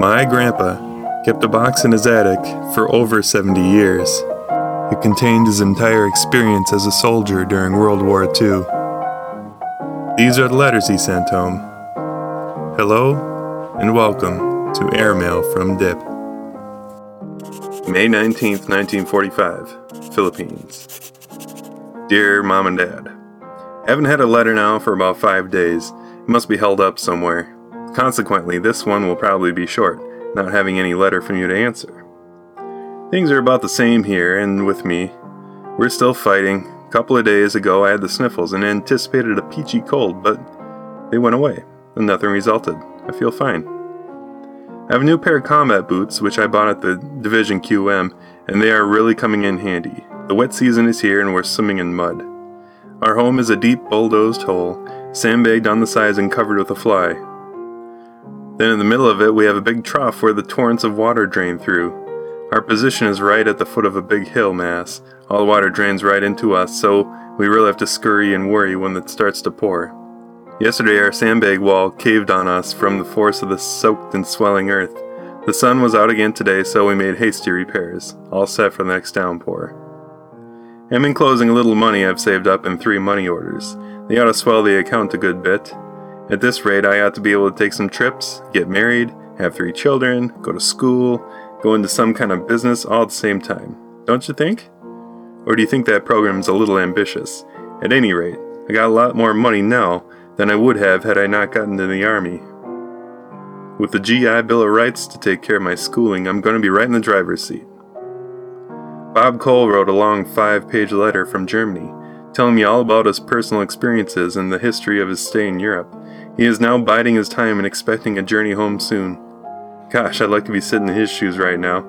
My grandpa kept a box in his attic for over 70 years. It contained his entire experience as a soldier during World War II. These are the letters he sent home. Hello and welcome to Airmail from Dip. May 19, 1945, Philippines. Dear Mom and Dad, Haven't had a letter now for about five days. It must be held up somewhere. Consequently, this one will probably be short not having any letter from you to answer. Things are about the same here and with me. We're still fighting. A couple of days ago, I had the sniffles and anticipated a peachy cold, but they went away, and nothing resulted. I feel fine. I have a new pair of combat boots, which I bought at the Division QM, and they are really coming in handy. The wet season is here, and we're swimming in mud. Our home is a deep, bulldozed hole, sandbagged on the sides and covered with a fly. Then in the middle of it, we have a big trough where the torrents of water drain through. Our position is right at the foot of a big hill mass. All the water drains right into us, so we really have to scurry and worry when it starts to pour. Yesterday, our sandbag wall caved on us from the force of the soaked and swelling earth. The sun was out again today, so we made hasty repairs, all set for the next downpour. I'm enclosing a little money I've saved up in three money orders. They ought to swell the account a good bit. At this rate, I ought to be able to take some trips, get married, have three children, go to school, go into some kind of business all at the same time. Don't you think? Or do you think that program's a little ambitious? At any rate, I got a lot more money now than I would have had I not gotten into the Army. With the GI Bill of Rights to take care of my schooling, I'm going to be right in the driver's seat. Bob Cole wrote a long five page letter from Germany, telling me all about his personal experiences and the history of his stay in Europe. He is now biding his time and expecting a journey home soon. Gosh, I'd like to be sitting in his shoes right now.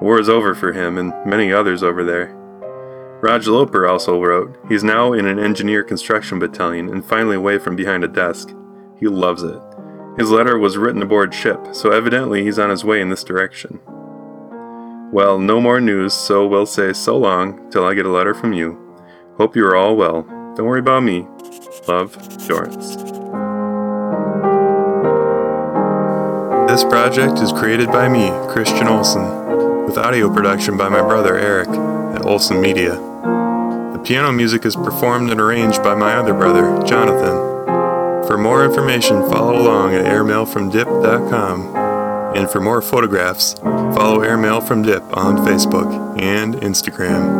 War is over for him and many others over there. Raj Loper also wrote, he's now in an engineer construction battalion and finally away from behind a desk. He loves it. His letter was written aboard ship, so evidently he's on his way in this direction. Well, no more news, so we'll say so long till I get a letter from you. Hope you are all well. Don't worry about me. Love, Dorrance. This project is created by me, Christian Olson, with audio production by my brother Eric at Olson Media. The piano music is performed and arranged by my other brother, Jonathan. For more information, follow along at airmailfromdip.com. And for more photographs, follow Airmail from Dip on Facebook and Instagram.